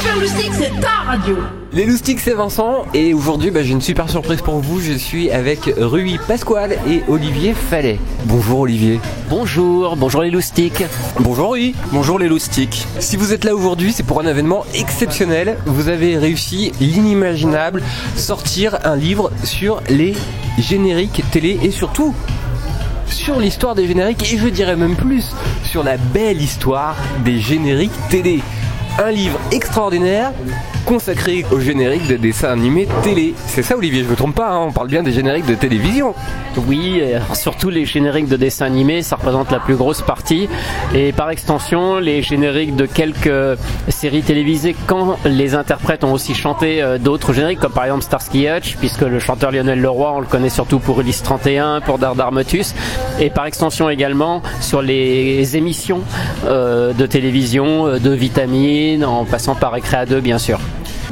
Super Loustique, c'est ta radio. Les loustiques, c'est Vincent et aujourd'hui bah, j'ai une super surprise pour vous. Je suis avec Rui Pasquale et Olivier Fallet. Bonjour Olivier. Bonjour, bonjour les loustiques. Bonjour Rui. Bonjour les loustiques. Si vous êtes là aujourd'hui, c'est pour un événement exceptionnel. Vous avez réussi l'inimaginable, sortir un livre sur les génériques télé et surtout sur l'histoire des génériques et je dirais même plus sur la belle histoire des génériques télé. Un livre extraordinaire consacré au générique de dessins animés télé. C'est ça Olivier, je me trompe pas, hein, on parle bien des génériques de télévision. Oui, euh, surtout les génériques de dessins animés, ça représente la plus grosse partie. Et par extension, les génériques de quelques séries télévisées, quand les interprètes ont aussi chanté euh, d'autres génériques, comme par exemple Starsky Hutch, puisque le chanteur Lionel Leroy, on le connaît surtout pour Ulysse 31, pour Dardar Motus, et par extension également sur les émissions euh, de télévision, de vitamines, en passant par Récréa 2 bien sûr.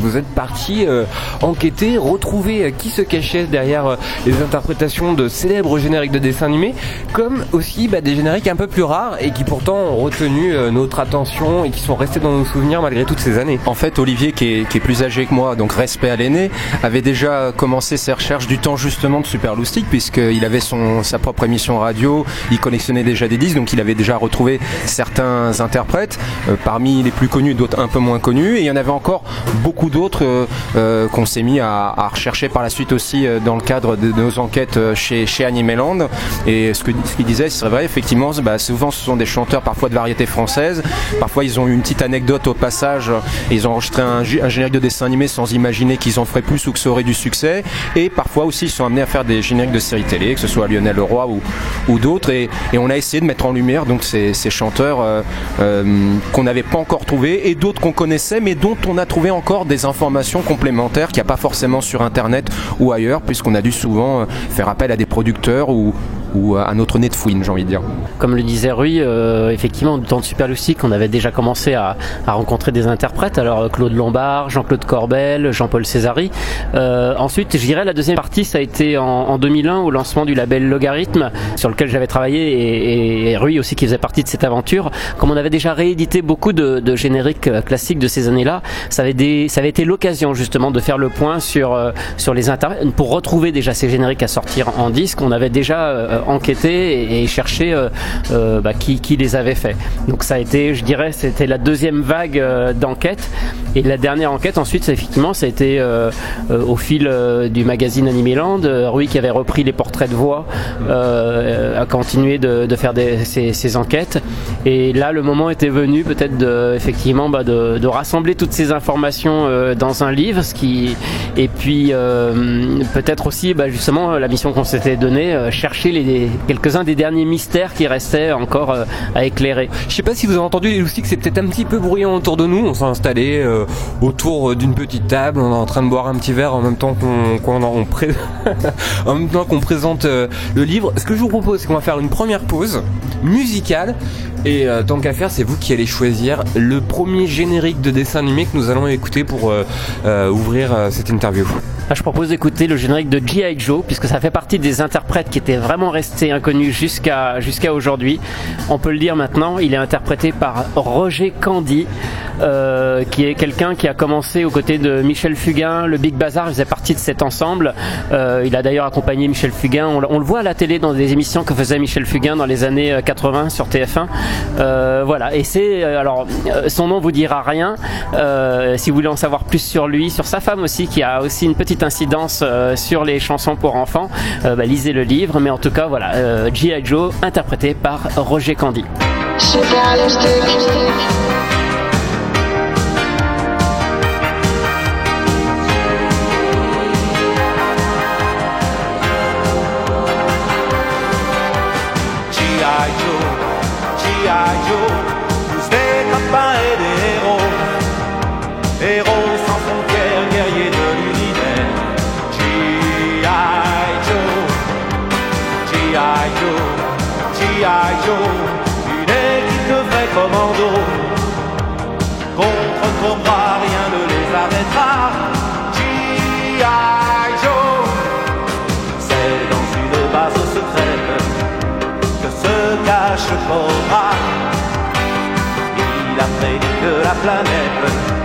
Vous êtes parti euh, enquêter, retrouver euh, qui se cachait derrière euh, les interprétations de célèbres génériques de dessins animés, comme aussi bah, des génériques un peu plus rares et qui pourtant ont retenu notre attention et qui sont restés dans nos souvenirs malgré toutes ces années. En fait, Olivier, qui est, qui est plus âgé que moi, donc respect à l'aîné, avait déjà commencé ses recherches du temps justement de Super Loustic, puisqu'il avait son, sa propre émission radio, il collectionnait déjà des disques, donc il avait déjà retrouvé certains interprètes, parmi les plus connus, d'autres un peu moins connus, et il y en avait encore beaucoup d'autres euh, euh, qu'on s'est mis à, rechercher par la suite aussi euh, dans le cadre de, nos enquêtes chez, chez Animeland. Et ce qu'il ce qu'il disait, c'est vrai, effectivement, bah, souvent ce sont des chanteurs parfois de variété française. Parfois ils ont eu une petite anecdote au passage, ils ont enregistré un, générique de dessin animé sans imaginer qu'ils en feraient plus ou que ça aurait du succès. Et parfois aussi ils sont amenés à faire des génériques de séries télé, que ce soit Lionel Leroy ou, ou d'autres. Et, et, on a essayé de mettre en lumière donc ces chanteurs qu'on n'avait pas encore trouvés et d'autres qu'on connaissait mais dont on a trouvé encore des informations complémentaires qu'il n'y a pas forcément sur Internet ou ailleurs, puisqu'on a dû souvent euh, faire appel à des producteurs ou, ou à notre nez de fouine, j'ai envie de dire. Comme le disait Rui, euh, effectivement, dans Super Lustique, on avait déjà commencé à, rencontrer des interprètes. Alors Claude Lombard, Jean-Claude Corbel, Jean-Paul Césari. Euh, ensuite, je dirais la deuxième partie, ça a été en, en, 2001 au lancement du label Logarithme, sur lequel j'avais travaillé, et, Rui aussi qui faisait partie de cette aventure. Comme on avait déjà réédité beaucoup de, de génériques classiques de ces années-là, ça avait, été l'occasion justement de faire le point sur, euh, sur les interprètes, pour retrouver déjà ces génériques à sortir en disque. On avait déjà euh, euh, enquêter et, chercher euh, euh, bah, qui, qui, les avait fait. Donc ça a été, je dirais, c'était la deuxième vague d'enquête. Et la dernière enquête, ensuite, effectivement, ça a été au fil du magazine Animeland, Rui qui avait repris les portraits de voix, a continué de, faire des, ces, enquêtes. Et là, le moment était venu peut-être de, effectivement bah, de, rassembler toutes ces informations dans un livre, et puis peut-être aussi bah, justement la mission qu'on s'était donnée, chercher les quelques-uns des derniers mystères qui restaient encore euh, à éclairer. Je sais pas si vous avez entendu les loustiques, c'est peut-être un petit peu bruyant autour de nous. On s'est installé euh, autour d'une petite table, on est en train de boire un petit verre en même temps qu'on présente euh, le livre. Ce que je vous propose, c'est qu'on va faire une première pause musicale. Et euh, tant qu'à faire, c'est vous qui allez choisir le premier générique de dessin animé que nous allons écouter pour euh, euh, ouvrir cette interview. Je propose d'écouter le générique de G.I. Joe, puisque ça fait partie des interprètes qui étaient vraiment restés inconnus jusqu'à aujourd'hui. On peut le dire maintenant, il est interprété par Roger Candy, qui est quelqu'un qui a commencé aux côtés de Michel Fugain. Le Big Bazar faisait partie de cet ensemble. Il a d'ailleurs accompagné Michel Fugain. On, on, le voit à la télé dans des émissions que faisait Michel Fugain dans les années 80 sur TF1. Euh, voilà. Et c'est alors son nom vous dira rien. si vous voulez en savoir plus sur lui, sur sa femme aussi, qui a aussi une petite incidence euh, sur les chansons pour enfants, euh, bah, lisez le livre. Mais en tout cas, voilà, euh, G.I. Joe, interprété par Roger Candy. Joe, tous planète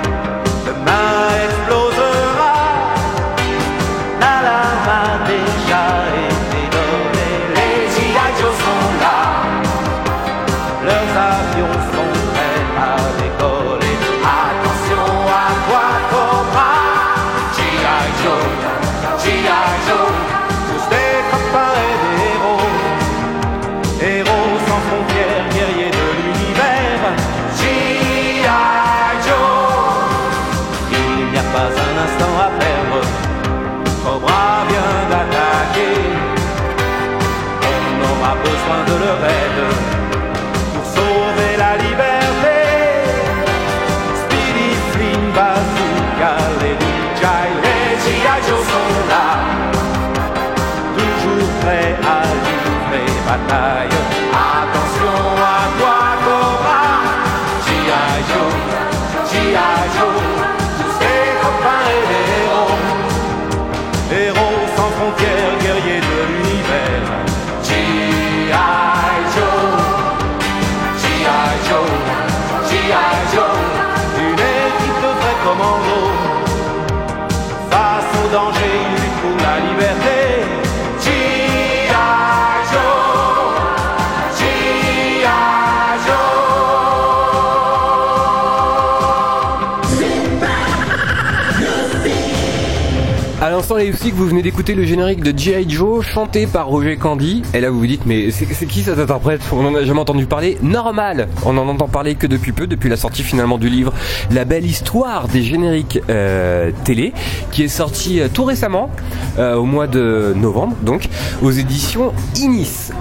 À l'instant, les aussi que vous venez d'écouter le générique de G.I. Joe chanté par Roger Candy. Et là, vous vous dites, mais c'est qui cet interprète? On en a jamais entendu parler. Normal On en entend parler que depuis peu, depuis la sortie finalement du livre La belle histoire des génériques euh, télé, qui est sorti euh, tout récemment, euh, au mois de novembre, donc, aux éditions Inis.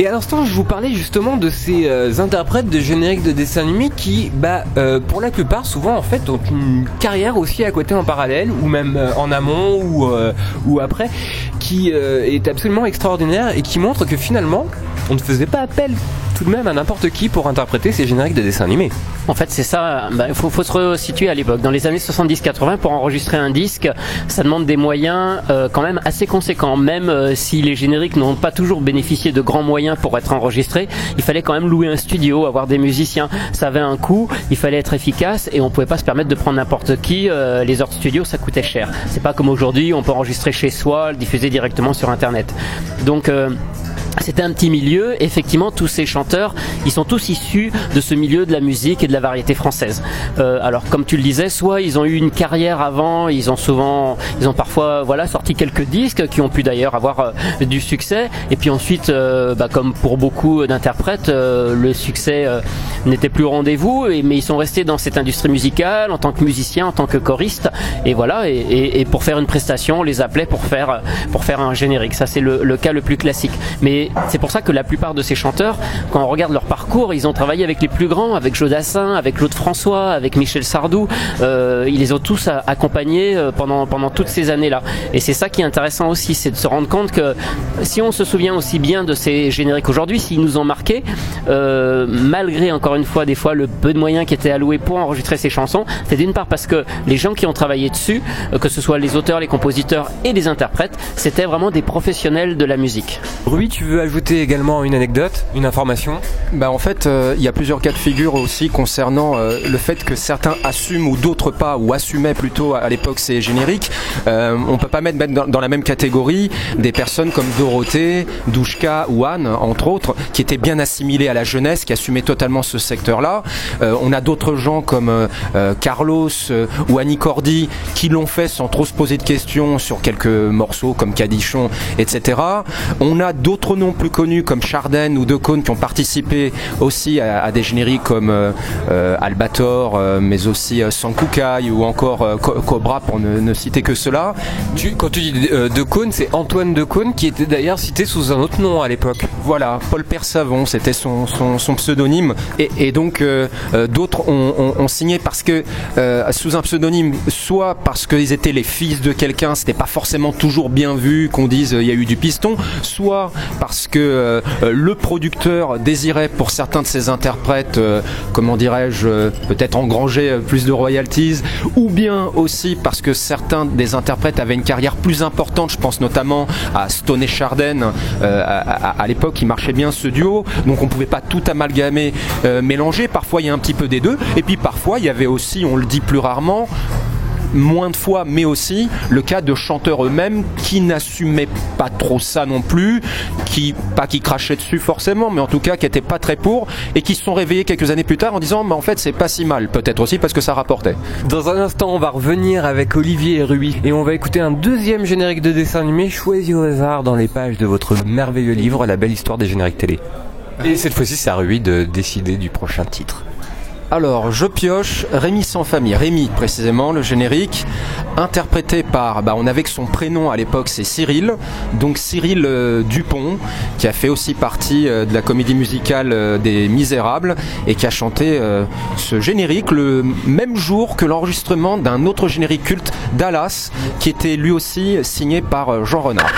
Et à l'instant, je vous parlais justement de ces euh, interprètes de génériques de dessins animés qui, bah, euh, pour la plupart, souvent en fait, ont une carrière aussi à côté en parallèle, ou même euh, en amont, ou, après, qui est absolument extraordinaire et qui montre que finalement, on ne faisait pas appel tout de même à n'importe qui pour interpréter ces génériques de dessins animés. En fait, c'est ça. bah, Il faut, faut se resituer à l'époque. Dans les années 70-80, pour enregistrer un disque, ça demande des moyens euh, quand même assez conséquents. Même euh, si les génériques n'ont pas toujours bénéficié de grands moyens pour être enregistrés, il fallait quand même louer un studio, avoir des musiciens. Ça avait un coût. Il fallait être efficace et on pouvait pas se permettre de prendre n'importe qui. Euh, les heures de studio, ça coûtait cher. C'est pas comme aujourd'hui, on peut enregistrer chez soi, le diffuser directement sur Internet. Donc c'était un petit milieu. Effectivement, tous ces chanteurs, ils sont tous issus de ce milieu de la musique et de la variété française. Euh, alors, comme tu le disais, soit ils ont eu une carrière avant, ils ont souvent, ils ont parfois, voilà, sorti quelques disques qui ont pu d'ailleurs avoir euh, du succès. Et puis ensuite, euh, bah, comme pour beaucoup d'interprètes, euh, le succès n'était plus au rendez-vous. Mais ils sont restés dans cette industrie musicale en tant que musiciens, en tant que choristes. Et voilà. Et pour faire une prestation, on les appelait pour faire, pour faire un générique. Ça, c'est le, le cas le plus classique. Mais c'est pour ça que la plupart de ces chanteurs, quand on regarde leur parcours, ils ont travaillé avec les plus grands, avec Joe Dassin, avec Claude François, avec Michel Sardou. Euh, ils les ont tous accompagnés euh, pendant pendant toutes ces années-là. Et c'est ça qui est intéressant aussi, c'est de se rendre compte que si on se souvient aussi bien de ces génériques aujourd'hui, s'ils nous ont marqué, euh, malgré encore une fois des fois le peu de moyens qui étaient alloués pour enregistrer ces chansons, c'est d'une part parce que les gens qui ont travaillé dessus, que ce soit les auteurs, les compositeurs et les interprètes, c'était vraiment des professionnels de la musique. Ruby, tu veux ajouter également une anecdote, une information Bah en fait, euh, il y a plusieurs cas de figure aussi concernant euh, le fait que certains assument ou d'autres pas, ou assumaient plutôt à, l'époque ces génériques. Euh, on peut pas mettre, dans, la même catégorie des personnes comme Dorothée, Douchka ou Anne, entre autres, qui étaient bien assimilées à la jeunesse, qui assumaient totalement ce secteur-là. Euh, on a d'autres gens comme Carlos ou Annie Cordy qui l'ont fait sans trop se poser de questions sur quelques morceaux comme Cadichon, etc. On a d'autres noms plus connus comme Charden ou Decaune qui ont participé aussi à, des génériques comme euh, euh, Albator, euh, mais aussi Sankukai ou encore Co- Cobra pour ne, citer que cela. Quand tu dis De Caunes, c'est Antoine De Caunes qui était d'ailleurs cité sous un autre nom à l'époque. Voilà, Paul Persavon, c'était son, pseudonyme. Et, donc euh, euh, d'autres ont, signé parce que euh, sous un pseudonyme, soit parce qu'ils étaient les fils de quelqu'un, c'était pas forcément toujours bien vu qu'on dise il y a eu du piston, soit parce que le producteur désirait pour certains de ses interprètes, comment dirais-je, peut-être engranger plus de royalties, ou bien aussi parce que certains des interprètes avaient une carrière plus importante, je pense notamment à Stone et à l'époque il marchait bien ce duo, donc on pouvait pas tout amalgamer, euh, mélanger, parfois il y a un petit peu des deux, et puis parfois il y avait aussi, on le dit plus rarement, moins de fois, mais aussi le cas de chanteurs eux-mêmes qui n'assumaient pas trop ça non plus, qui pas qui crachaient dessus forcément, mais en tout cas qui étaient pas très pour et qui se sont réveillés quelques années plus tard en disant mais en fait c'est pas si mal, peut-être aussi parce que ça rapportait. Dans un instant, on va revenir avec Olivier et Ruby et on va écouter un deuxième générique de dessin animé choisi au hasard dans les pages de votre merveilleux livre La belle histoire des génériques télé. Et cette fois-ci, c'est à Ruby de décider du prochain titre. Alors, je pioche Rémi sans famille. Rémi, précisément, le générique, interprété par, bah, on avait que son prénom à l'époque, c'est Cyril. Donc Cyril euh, Dupont, qui a fait aussi partie euh, de la comédie musicale euh, des Misérables et qui a chanté ce générique le même jour que l'enregistrement d'un autre générique culte, Dallas, qui était lui aussi signé par Jean Renard.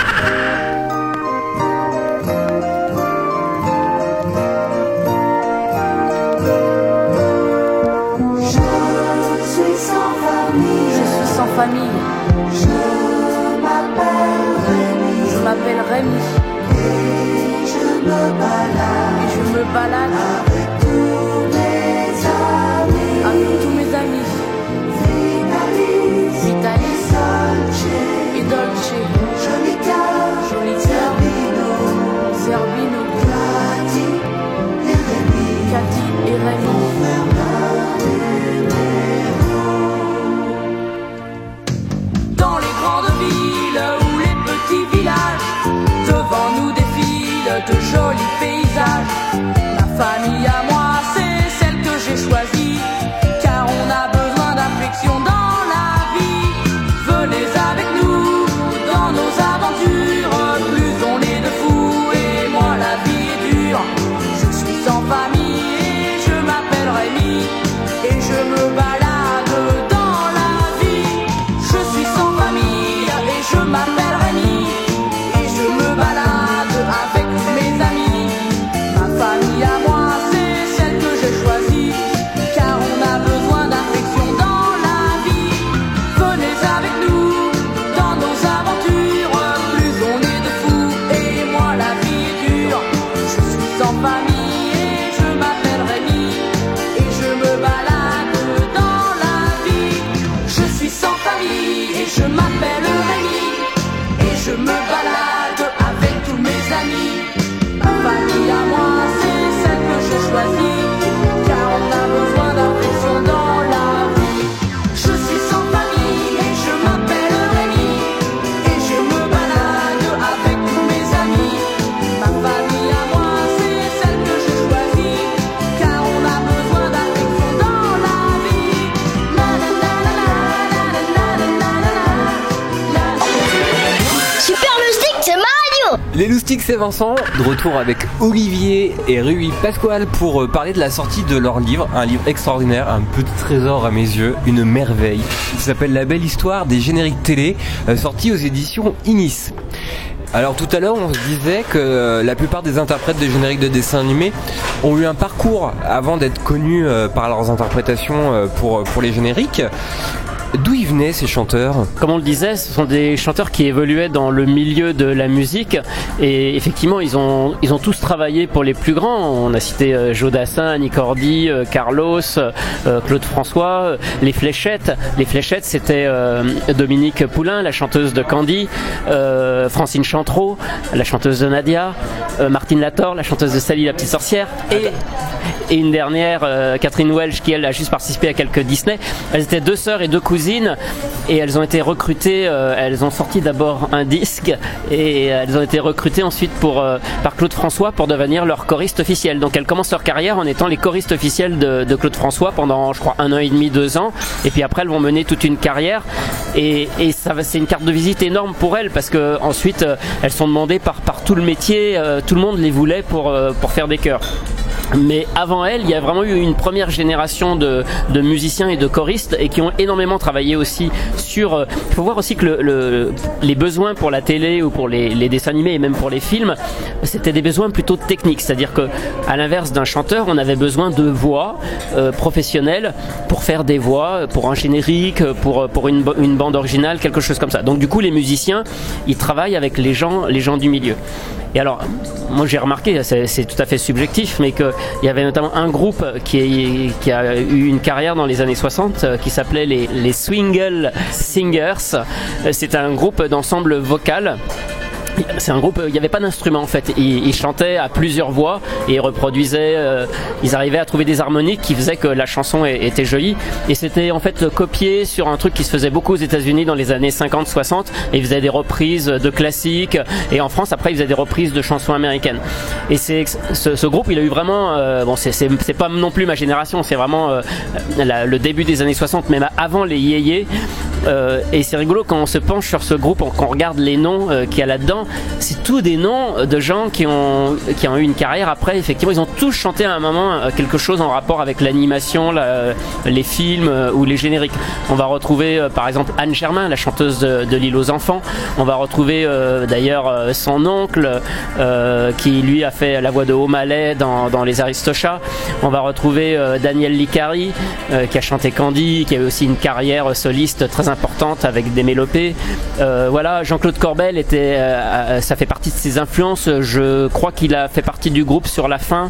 remember about Les Loustiques, c'est Vincent, de retour avec Olivier et Rui Pasquale pour euh, parler de la sortie de leur livre, un livre extraordinaire, un petit trésor à mes yeux, une merveille. Ça s'appelle La belle histoire des génériques télé, euh, sorti aux éditions Inis. Alors tout à l'heure, on se disait que euh, la plupart des interprètes de génériques de dessins animés ont eu un parcours avant d'être connus par leurs interprétations pour les génériques. D'où ils venaient ces chanteurs Comme on le disait, ce sont des chanteurs qui évoluaient dans le milieu de la musique et effectivement ils ont ils ont tous travaillé pour les plus grands. On a cité euh, Joe Dassin, Annie Cordy, euh, Carlos, euh, Claude François, euh, les Fléchettes. Les Fléchettes c'était euh, Dominique Poulain, la chanteuse de Candy, euh, Francine Chantreau, la chanteuse de Nadia, euh, Martine Lator, la chanteuse de Sally la petite sorcière et et une dernière, euh, Catherine Welch, qui elle a juste participé à quelques Disney. Elles étaient deux sœurs et deux cousines, et elles ont été recrutées. euh, elles ont sorti d'abord un disque, et elles ont été recrutées ensuite pour euh, par Claude François pour devenir leur choriste officiel. Donc elles commencent leur carrière en étant les choristes officiels de, de Claude François pendant, je crois, un an et demi, deux ans, et puis après elles vont mener toute une carrière. Et, ça, c'est une carte de visite énorme pour elles parce que ensuite elles sont demandées par par tout le métier. tout le monde les voulait pour pour faire des chœurs. Mais avant elle, il y a vraiment eu une première génération de, de musiciens et de choristes et qui ont énormément travaillé aussi sur. euh, Il faut voir aussi que le, le- les besoins pour la télé ou pour les, les dessins animés et même pour les films, c'était des besoins plutôt techniques. C'est-à-dire que, à l'inverse d'un chanteur, on avait besoin de voix euh, professionnelles pour faire des voix, pour un générique, pour pour une, une bande originale, quelque chose comme ça. Donc du coup, les musiciens, ils travaillent avec les gens, les gens du milieu. Et alors, moi j'ai remarqué, c'est tout à fait subjectif, mais qu'il y avait notamment un groupe qui a eu une carrière dans les années 60 euh, qui s'appelait les, les Swingle Singers. Euh, C'est un groupe d'ensemble vocal c'est un groupe, il n'y avait pas d'instrument en fait. Ils, ils chantaient à plusieurs voix et ils reproduisaient, euh, ils arrivaient à trouver des harmoniques qui faisaient que la chanson était jolie. Et c'était en fait copié sur un truc qui se faisait beaucoup aux États-Unis dans les années 50-60. Et ils faisaient des reprises de classiques. Et en France, après, ils faisaient des reprises de chansons américaines. Et c'est ce, ce groupe, il a eu vraiment, euh, bon, c'est- pas non plus ma génération, c'est vraiment euh, le début des années 60, même avant les yéyés. Euh, et c'est rigolo quand on se penche sur ce groupe, quand on regarde les noms euh, qu'il y a là-dedans, c'est tous des noms de gens qui ont, qui ont eu une carrière après. Effectivement, ils ont tous chanté à un moment euh, quelque chose en rapport avec l'animation, la- les films euh, ou les génériques. On va retrouver par exemple Anne Germain, la chanteuse de, de L'île aux enfants. On va retrouver d'ailleurs son oncle qui lui a fait la voix de O'Malley dans, dans Les Aristochats. On va retrouver Daniel Licari qui a chanté Candy, qui a eu aussi une carrière soliste très importante avec des mélopées. Euh, voilà, Jean-Claude Corbel était, euh, euh, ça fait partie de ses influences. Je crois qu'il a fait partie du groupe sur la fin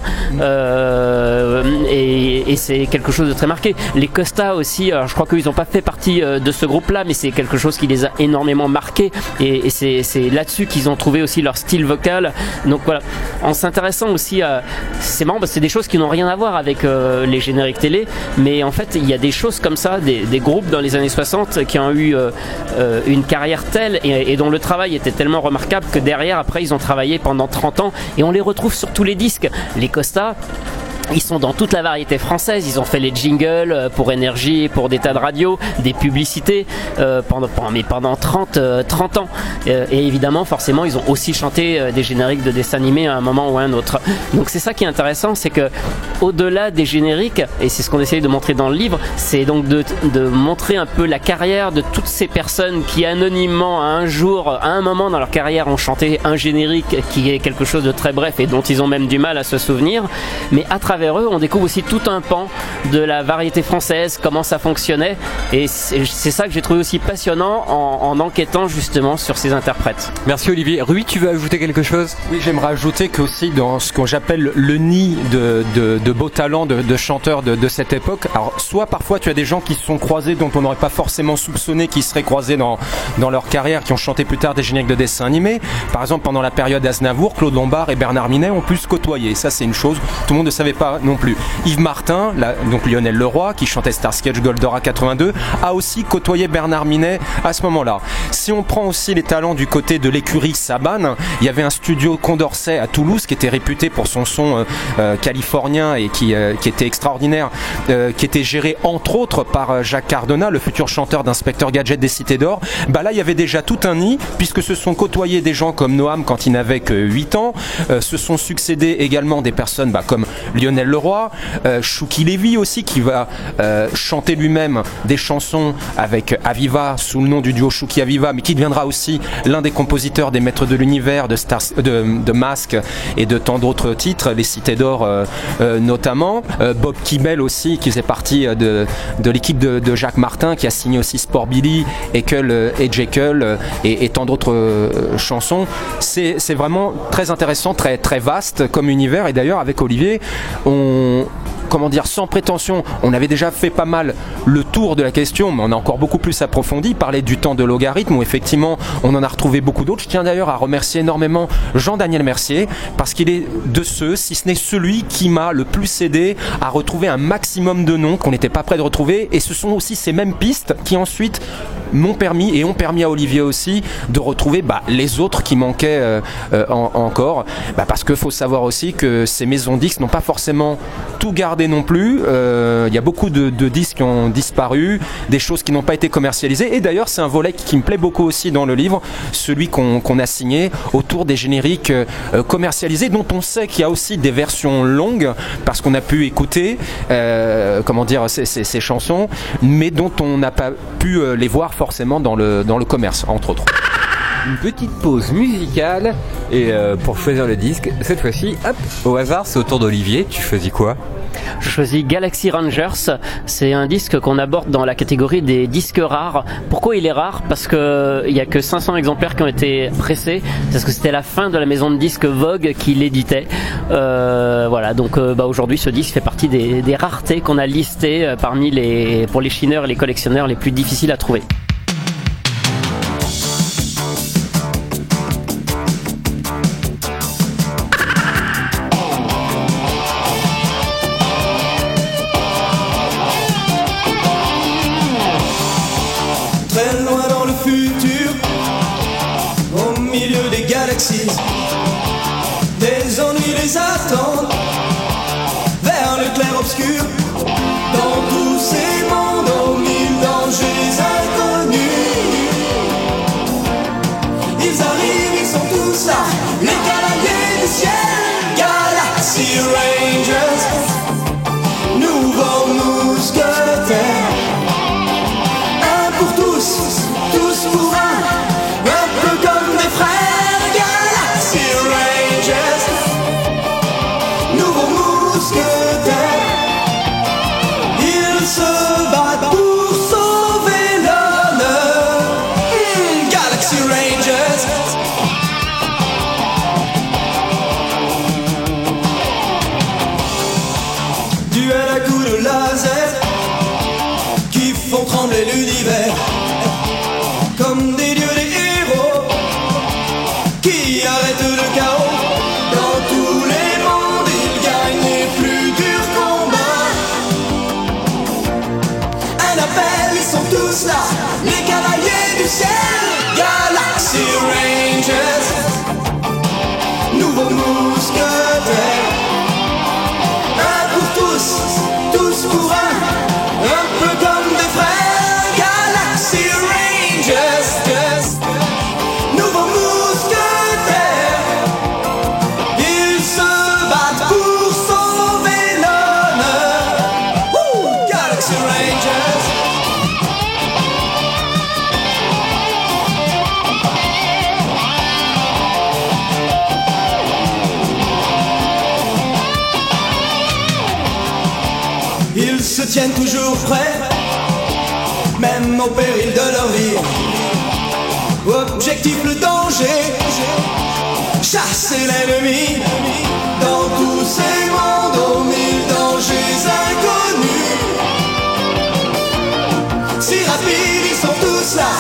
et, c'est quelque chose de très marqué. Les Costa aussi, alors je crois qu'ils n'ont pas fait partie de ce groupe-là, mais c'est quelque chose qui les a énormément marqués et, c'est là-dessus qu'ils ont trouvé aussi leur style vocal. Donc voilà, en s'intéressant aussi à, c'est marrant c'est des choses qui n'ont rien à voir avec les génériques télé, mais en fait il y a des choses comme ça, des, des groupes dans les années 60 qui ont eu euh, euh, une carrière telle et, et dont le travail était tellement remarquable que derrière après ils ont travaillé pendant 30 ans et on les retrouve sur tous les disques. Les Costa, ils sont dans toute la variété française. Ils ont fait les jingles euh, pour énergie, pour des tas de radios, des publicités euh, pendant, mais pendant 30, euh, 30 ans. Euh, et évidemment, forcément, ils ont aussi chanté des génériques de dessins animés à un moment ou à un autre. Donc c'est ça qui est intéressant, c'est que au-delà des génériques, et c'est ce qu'on essaye de montrer dans le livre, c'est donc de, de montrer un peu la carrière de toutes ces personnes qui anonymement, à un jour, à un moment dans leur carrière, ont chanté un générique qui est quelque chose de très bref et dont ils ont même du mal à se souvenir. Mais à eux, on découvre aussi tout un pan de la variété française, comment ça fonctionnait. Et c'est c'est ça que j'ai trouvé aussi passionnant en, en enquêtant justement sur ces interprètes. Merci Olivier. Rui, tu veux ajouter quelque chose? Oui, j'aimerais ajouter que aussi dans ce qu'on j'appelle le nid de, de, de beaux talents de, de chanteurs de, de cette époque, alors soit parfois tu as des gens qui se sont croisés dont on n'aurait pas forcément soupçonné qu'ils seraient croisés dans, dans leur carrière, qui ont chanté plus tard des génériques de dessins animés. Par exemple, pendant la période Aznavour, Claude Lombard et Bernard Minet ont pu se côtoyer. Ça, c'est une chose. Tout le monde ne savait pas non plus. Yves Martin, donc Lionel Leroy, qui chantait Star Sketch Goldora 82, a aussi côtoyé Bernard Minet à ce moment-là. Si on prend aussi les talents du côté de l'écurie Saban, il y avait un studio Condorcet à Toulouse qui était réputé pour son son euh, euh, californien et qui, euh, était extraordinaire, qui était géré entre autres par Jacques Cardona, le futur chanteur d'Inspecteur Gadget des Cités d'Or. Bah là, il y avait déjà tout un nid, puisque se sont côtoyés des gens comme Noam quand il n'avait que 8 ans, se sont succédés également des personnes bah, comme Lionel Leroy, euh, Chouki Lévy aussi, qui va euh, chanter lui-même des chansons avec Aviva sous le nom du duo Chouki Aviva, mais qui deviendra aussi l'un des compositeurs des Maîtres de l'Univers, de, de, Masque et de tant d'autres titres, les Cités d'Or euh, euh, notamment. Bob Kibel aussi, qui faisait partie de, l'équipe de, Jacques Martin, qui a signé aussi Sport Billy, Ekel et Jekyll et, et tant d'autres chansons. C'est vraiment très intéressant, très, très vaste comme univers. Et d'ailleurs, avec Olivier, on, comment dire, sans prétention, on avait déjà fait pas mal le tour de la question, mais on a encore beaucoup plus approfondi, parler du temps de logarithme, où effectivement on en a retrouvé beaucoup d'autres. Je tiens d'ailleurs à remercier énormément Jean-Daniel Mercier, parce qu'il est de ceux, si ce n'est celui qui m'a le plus aidé à retrouver un maximum de noms qu'on n'était pas prêt de retrouver, et ce sont aussi ces mêmes pistes qui ensuite m'ont permis et ont permis à Olivier aussi de retrouver bah, les autres qui manquaient euh, euh, en- encore. Bah, parce qu'il faut savoir aussi que ces maisons disques n'ont pas forcément tout gardé non plus. Euh, il y a beaucoup de, disques qui ont disparu des choses qui n'ont pas été commercialisées. Et d'ailleurs c'est un volet qui me plaît beaucoup aussi dans le livre celui qu'on a signé autour des génériques commercialisés dont on sait qu'il y a aussi des versions longues parce qu'on a pu écouter comment dire ces, chansons mais dont on n'a pas pu les voir dans le, dans le commerce entre autres Une petite pause musicale et euh, pour choisir le disque, cette fois-ci, hop, au hasard, c'est au tour d'Olivier. Tu choisis quoi? Je choisis Galaxy Rangers. C'est un disque qu'on aborde dans la catégorie des disques rares. Pourquoi il est rare? Parce que il y a que 500 exemplaires qui ont été pressés. Parce que c'était la fin de la maison de disques Vogue qui l'éditait. Euh, voilà. Donc euh, bah, aujourd'hui, ce disque fait partie des, des raretés qu'on a listées euh, parmi les pour les chineurs et les collectionneurs les plus difficiles à trouver. Toujours prêts, même au péril de leur vie. Objectif le danger, chasser l'ennemi. Dans tous ces mondes aux mille dangers inconnus. Si rapides, ils sont tous là,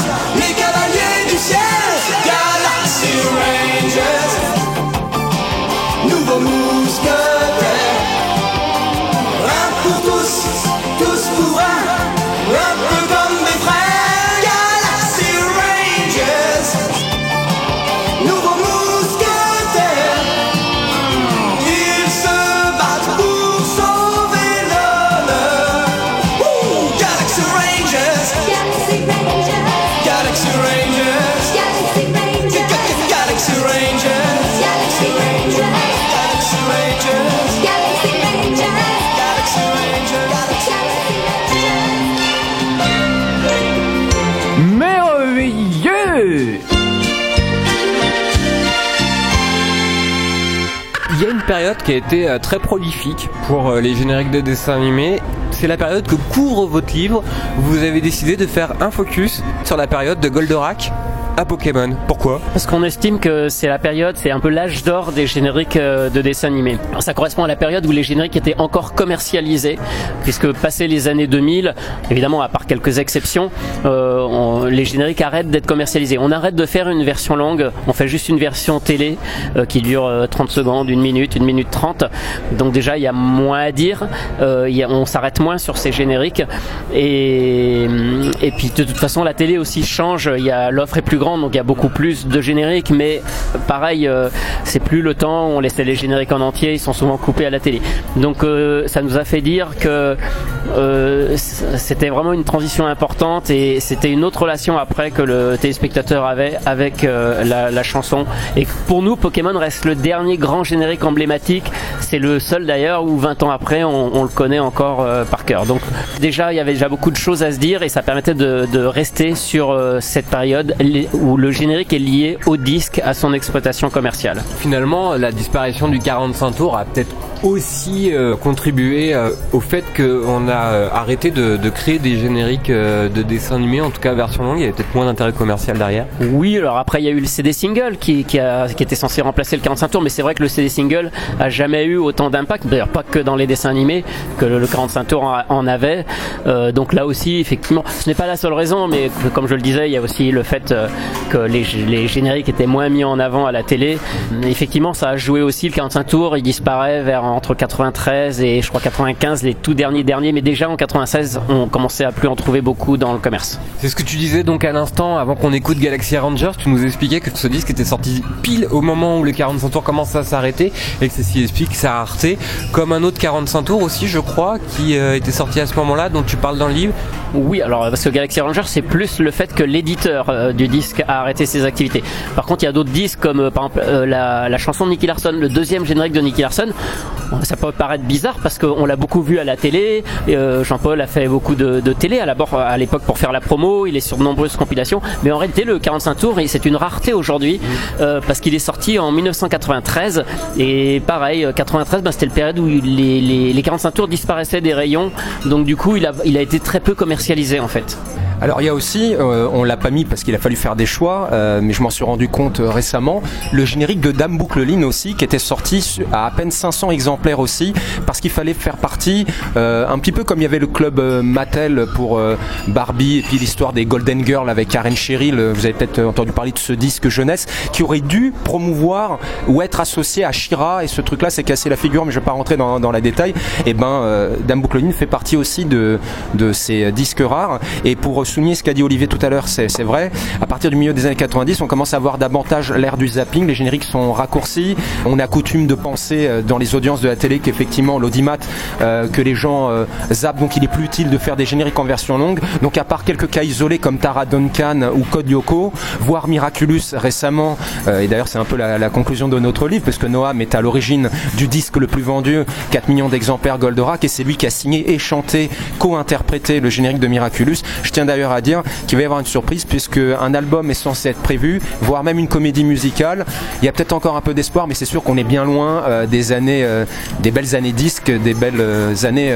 qui a été euh, très prolifique pour euh, les génériques de dessins animés. C'est la période que couvre votre livre. Vous avez décidé de faire un focus sur la période de Goldorak à Pokémon. Pourquoi? Parce qu'on estime que c'est la période, c'est un peu l'âge d'or des génériques euh, de dessins animés. Ça correspond à la période où les génériques étaient encore commercialisés, puisque passé les années 2000, évidemment à part quelques exceptions, euh, les génériques arrêtent d'être commercialisés. On arrête de faire une version longue, on fait juste une version télé euh, qui dure euh, 30 secondes, une minute, une minute 30. Donc déjà il y a moins à dire, on s'arrête moins sur ces génériques et, et puis de toute façon la télé aussi change, l'offre est plus donc il y a beaucoup plus de génériques mais pareil euh, c'est plus le temps on laissait les génériques en entier, ils sont souvent coupés à la télé. Donc euh, ça nous a fait dire que euh, c'était vraiment une transition importante et c'était une autre relation après que le téléspectateur avait avec la, chanson et pour nous Pokémon reste le dernier grand générique emblématique, c'est le seul d'ailleurs où 20 ans après on, le connaît encore par cœur. Donc déjà il y avait déjà beaucoup de choses à se dire et ça permettait de, rester sur cette période où le générique est lié au disque, à son exploitation commerciale. Finalement, la disparition du 45 tours a peut-être aussi euh, contribué euh, au fait qu'on a euh, arrêté de, créer des génériques de dessins animés, en tout cas version longue, il y avait peut-être moins d'intérêt commercial derrière. Oui, alors après il y a eu le CD single qui, qui, était censé remplacer le 45 tours, mais c'est vrai que le CD single a jamais eu autant d'impact, d'ailleurs pas que dans les dessins animés, que le, le 45 tours en, avait. Donc là aussi, effectivement, ce n'est pas la seule raison, mais comme je le disais, il y a aussi le fait que les, les génériques étaient moins mis en avant à la télé. Effectivement, ça a joué aussi le 45 tours. Il disparaît vers entre 93 et je crois 95, les tout derniers derniers. Mais déjà en 96, on commençait à plus en trouver beaucoup dans le commerce. C'est ce que tu disais donc à l'instant avant qu'on écoute Galaxy Rangers. Tu nous expliquais que ce disque était sorti pile au moment où les 45 tours commencent à s'arrêter et que c'est ce qui explique sa rareté. Comme un autre 45 tours aussi, je crois, qui euh, était sorti à ce moment-là, dont tu parles dans le livre. Oui, alors parce que Galaxy Ranger, c'est plus le fait que l'éditeur euh, du disque a arrêté ses activités. Par contre, il y a d'autres disques comme euh, par exemple euh, la, la chanson de Nicky Larson, le deuxième générique de Nicky Larson. Ça peut paraître bizarre parce qu'on l'a beaucoup vu à la télé. euh, Jean-Paul a fait beaucoup de, télé à à l'époque pour faire la promo. Il est sur de nombreuses compilations, mais en réalité le 45 tours, c'est une rareté aujourd'hui euh, parce qu'il est sorti en 1993 et pareil, euh, 93, ben, c'était le période où les 45 tours disparaissaient des rayons, donc du coup il a, il a été très peu commercialisé en fait. Alors il y a aussi, euh, on l'a pas mis parce qu'il a fallu faire des choix, euh, mais je m'en suis rendu compte euh, récemment, le générique de Dame Boucleline aussi, qui était sorti à à peine 500 exemplaires aussi, parce qu'il fallait faire partie, euh, un petit peu comme il y avait le club euh, Mattel pour Barbie et puis l'histoire des Golden Girls avec Karen euh, vous avez peut-être entendu parler de ce disque jeunesse, qui aurait dû promouvoir ou être associé à Shira, et ce truc-là s'est cassé la figure, mais je vais pas rentrer dans, dans la détail, et ben euh, Dame Boucleline fait partie aussi de, de ces disques rares, et pour souligner ce qu'a dit Olivier tout à l'heure, c'est vrai. À partir du milieu des années 90, on commence à avoir davantage l'ère du zapping. Les génériques sont raccourcis. On a coutume de penser euh, dans les audiences de la télé qu'effectivement l'audimat, euh, que les gens euh, zappent, donc il est plus utile de faire des génériques en version longue. Donc à part quelques cas isolés comme Tara Duncan ou Code Lyoko, voire Miraculous récemment, et d'ailleurs c'est un peu la, la conclusion de notre livre, parce que Noam est à l'origine du disque le plus vendu, 4 millions d'exemplaires Goldorak, et c'est lui qui a signé et chanté, co-interprété le générique de Miraculous. Je tiens à dire qu'il va y avoir une surprise puisque un album est censé être prévu, voire même une comédie musicale. Il y a peut-être encore un peu d'espoir, mais c'est sûr qu'on est bien loin euh, des années, euh, des belles années disques, des belles euh, années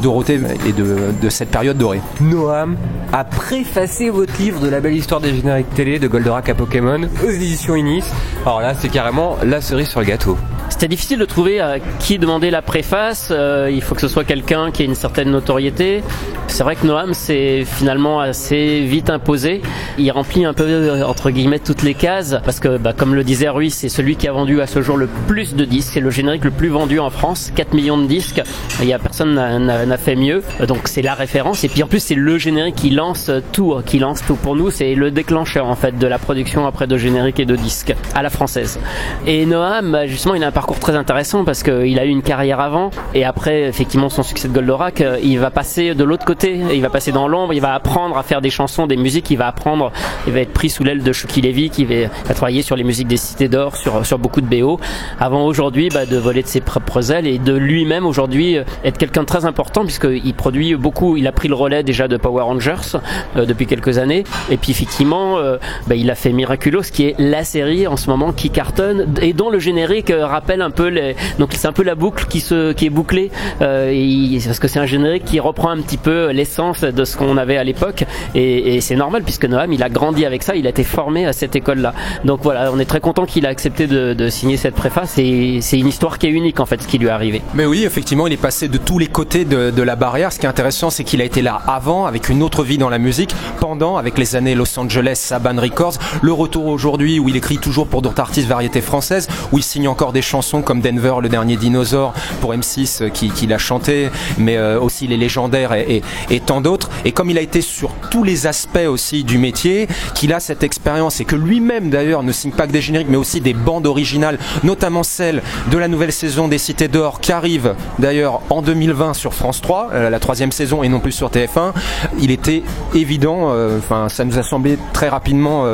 Dorothée et de, de cette période dorée. Noam a préfacé votre livre de la belle histoire des génériques télé de Goldorak à Pokémon aux éditions Inis. Alors là, c'est carrément la cerise sur le gâteau. C'était difficile de trouver à qui demander la préface. Euh, il faut que ce soit quelqu'un qui ait une certaine notoriété. C'est vrai que Noam s'est finalement assez vite imposé. Il remplit un peu euh, entre guillemets toutes les cases parce que, bah, comme le disait Rui, c'est celui qui a vendu à ce jour le plus de disques. C'est le générique le plus vendu en France, 4 millions de disques. Il y a personne n'a- fait mieux. Donc c'est la référence. Et puis en plus c'est le générique qui lance tout, qui lance tout. Pour nous c'est le déclencheur en fait de la production après de génériques et de disques à la française. Et Noam, bah, justement, il a un très intéressant parce qu'il a eu une carrière avant et après, effectivement, son succès de Goldorak, euh, il va passer de l'autre côté, il va passer dans l'ombre, il va apprendre à faire des chansons, des musiques, il va apprendre, il va être pris sous l'aile de Chucky Levy qui va, va travailler sur les musiques des Cités d'Or, sur, sur beaucoup de BO, avant aujourd'hui bah, de voler de ses propres ailes et de lui-même aujourd'hui euh, être quelqu'un de très important puisqu'il produit beaucoup, il a pris le relais déjà de Power Rangers euh, depuis quelques années. Et puis effectivement, euh, bah, il a fait Miraculous qui est la série en ce moment qui cartonne et dont le générique euh, rappelle un peu les donc c'est un peu la boucle qui se qui est bouclée euh, et parce que c'est un générique qui reprend un petit peu l'essence de ce qu'on avait à l'époque et, et c'est normal puisque Noam il a grandi avec ça il a été formé à cette école là donc voilà on est très content qu'il a accepté de, de signer cette préface et c'est une histoire qui est unique en fait ce qui lui est arrivé Mais oui, effectivement, il est passé de tous les côtés de, de la barrière. Ce qui est intéressant, c'est qu'il a été là avant, avec une autre vie dans la musique, pendant, avec les années Los Angeles, Saban Records, le retour aujourd'hui où il écrit toujours pour d'autres artistes variétés françaises, où il signe encore des chansons comme Denver, le dernier dinosaure, pour M6 euh, qui, qui l'a chanté, mais euh, aussi les légendaires et, tant d'autres. Et comme il a été sur tous les aspects aussi du métier, qu'il a cette expérience et que lui-même d'ailleurs ne signe pas que des génériques, mais aussi des bandes originales, notamment celle de la nouvelle saison des Cités d'Or qui arrive d'ailleurs en 2020 sur France 3, euh, la troisième saison et non plus sur TF1. Il était évident, enfin ça nous a semblé très rapidement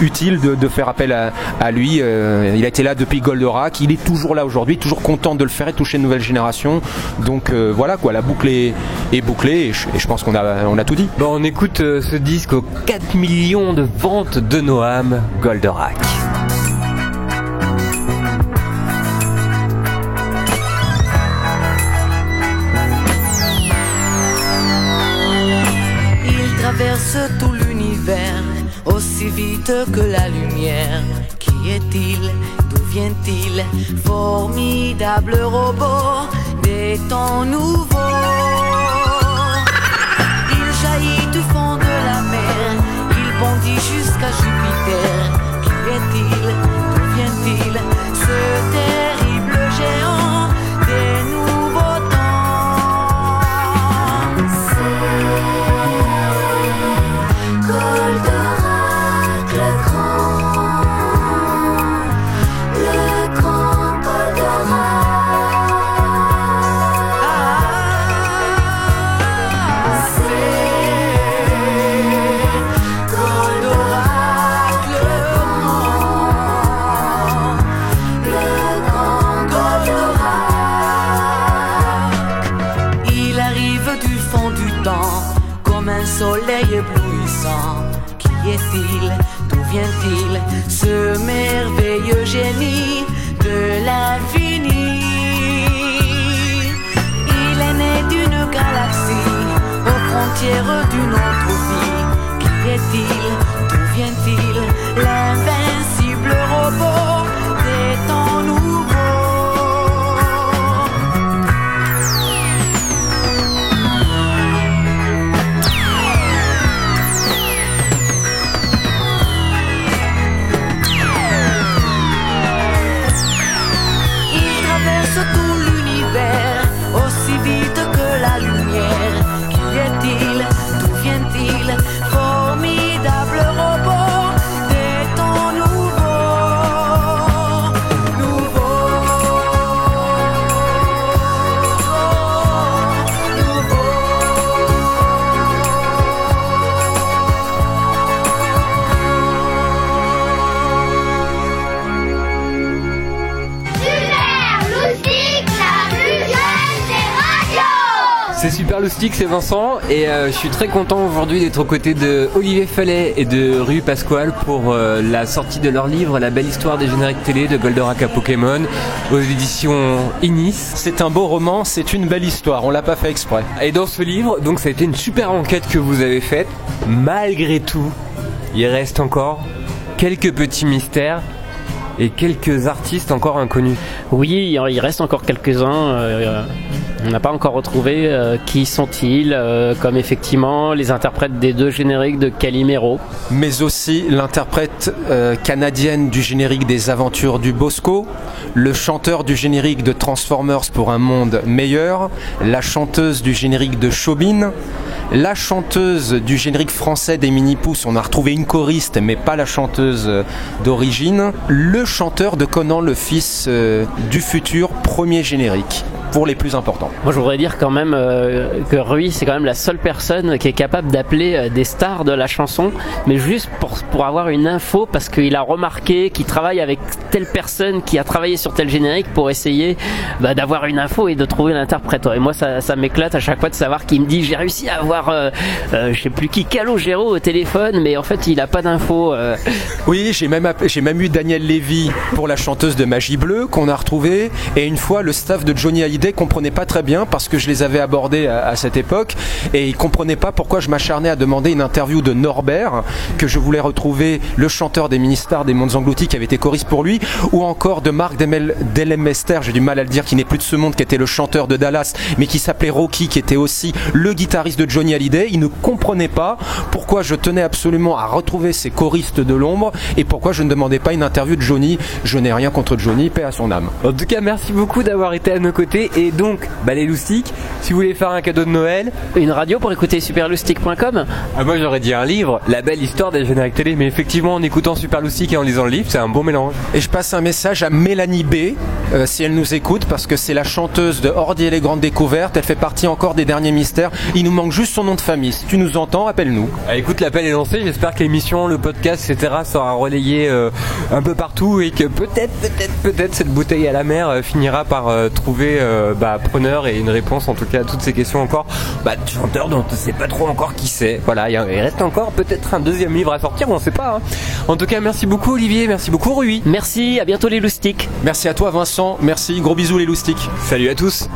utile de, faire appel à, lui. Il a été là depuis Goldorak, il est là aujourd'hui, toujours content de le faire et toucher une nouvelle génération. Donc euh, voilà quoi, la boucle est, est bouclée et je, et je pense qu'on a, on a tout dit. Bon, on écoute euh, ce disque aux 4 millions de ventes de Noam, Goldorak. Il traverse tout l'univers aussi vite que la lumière. Qui est-il? D'où vient-il Formidable robot des temps nouveaux. Il jaillit du fond de la mer. Il bondit jusqu'à Jupiter. Qui est-il D'où vient-il C'est Vincent et euh, je suis très content aujourd'hui d'être aux côtés de Olivier Fallet et de Rue Pasquale pour euh, la sortie de leur livre La belle histoire des génériques télé de Goldorak à Pokémon aux éditions Inis. C'est un beau roman, c'est une belle histoire, on l'a pas fait exprès. Et dans ce livre, donc ça a été une super enquête que vous avez faite. Malgré tout, il reste encore quelques petits mystères et quelques artistes encore inconnus. Oui, il reste encore quelques-uns. euh, on n'a pas encore retrouvé euh, qui sont-ils, euh, comme effectivement les interprètes des deux génériques de Calimero. Mais aussi l'interprète euh, canadienne du générique des aventures du Bosco, le chanteur du générique de Transformers pour un monde meilleur, la chanteuse du générique de Chauvin, la chanteuse du générique français des Mini-Pouces, on a retrouvé une choriste mais pas la chanteuse d'origine, le chanteur de Conan le fils du futur, premier générique, pour les plus importants. Moi, je voudrais dire quand même euh, que Rui, c'est quand même la seule personne qui est capable d'appeler euh, des stars de la chanson, mais juste pour, pour avoir une info, parce qu'il a remarqué qu'il travaille avec telle personne qui a travaillé sur tel générique pour essayer bah, d'avoir une info et de trouver l'interprète. Et moi, ça, ça m'éclate à chaque fois de savoir qu'il me dit j'ai réussi à avoir, euh, euh, je sais plus qui, Calogero au téléphone, mais en fait, il a pas d'info. euh. Oui, j'ai même, j'ai même eu Daniel Lévy pour la chanteuse de Magie Bleue qu'on a retrouvée. Et une fois, le staff de Johnny Hallyday comprenait pas très bien parce que je les avais abordés à, cette époque. Et ils comprenaient pas pourquoi je m'acharnais à demander une interview de Norbert, que je voulais retrouver le chanteur des mini-stars des Mondes Engloutis qui avait été choriste pour lui, ou encore de Marc Delemester, j'ai du mal à le dire, qui n'est plus de ce monde, qui était le chanteur de Dallas, mais qui s'appelait Rocky, qui était aussi le guitariste de Johnny Hallyday. Il ne comprenait pas pourquoi je tenais absolument à retrouver ces choristes de l'ombre et pourquoi je ne demandais pas une interview de Johnny. Je n'ai rien contre Johnny, paix à son âme. En tout cas, merci beaucoup d'avoir été à nos côtés. Et donc, bah, les loustiques, si vous voulez faire un cadeau de Noël, Une radio pour écouter superloustic.com ah, moi j'aurais dit un livre, La belle histoire des génériques télé. Mais effectivement, en écoutant Super Loustique et en lisant le livre, c'est un bon mélange. Et je passe un message à Mélanie B, euh, si elle nous écoute, parce que c'est la chanteuse de Ordi et les Grandes Découvertes. Elle fait partie encore des derniers mystères. Il nous manque juste son nom de famille. Si tu nous entends, appelle-nous. Ah, écoute, l'appel est lancé. J'espère que l'émission, le podcast, etc. sera relayé euh, un peu partout et que peut-être, peut-être, peut-être cette bouteille à la mer euh, finira par euh, trouver euh, bah, preneur et une réponse en tout cas à toutes ces questions encore. Bah, de chanteurs dont on ne sait pas trop encore qui c'est. Voilà, il y a- il reste encore peut-être un deuxième livre à sortir, on ne sait pas. hein. En tout cas, merci beaucoup Olivier, merci beaucoup Rui. Merci, à bientôt les loustiques. Merci à toi Vincent. Merci. Gros bisous les loustiques. Salut à tous.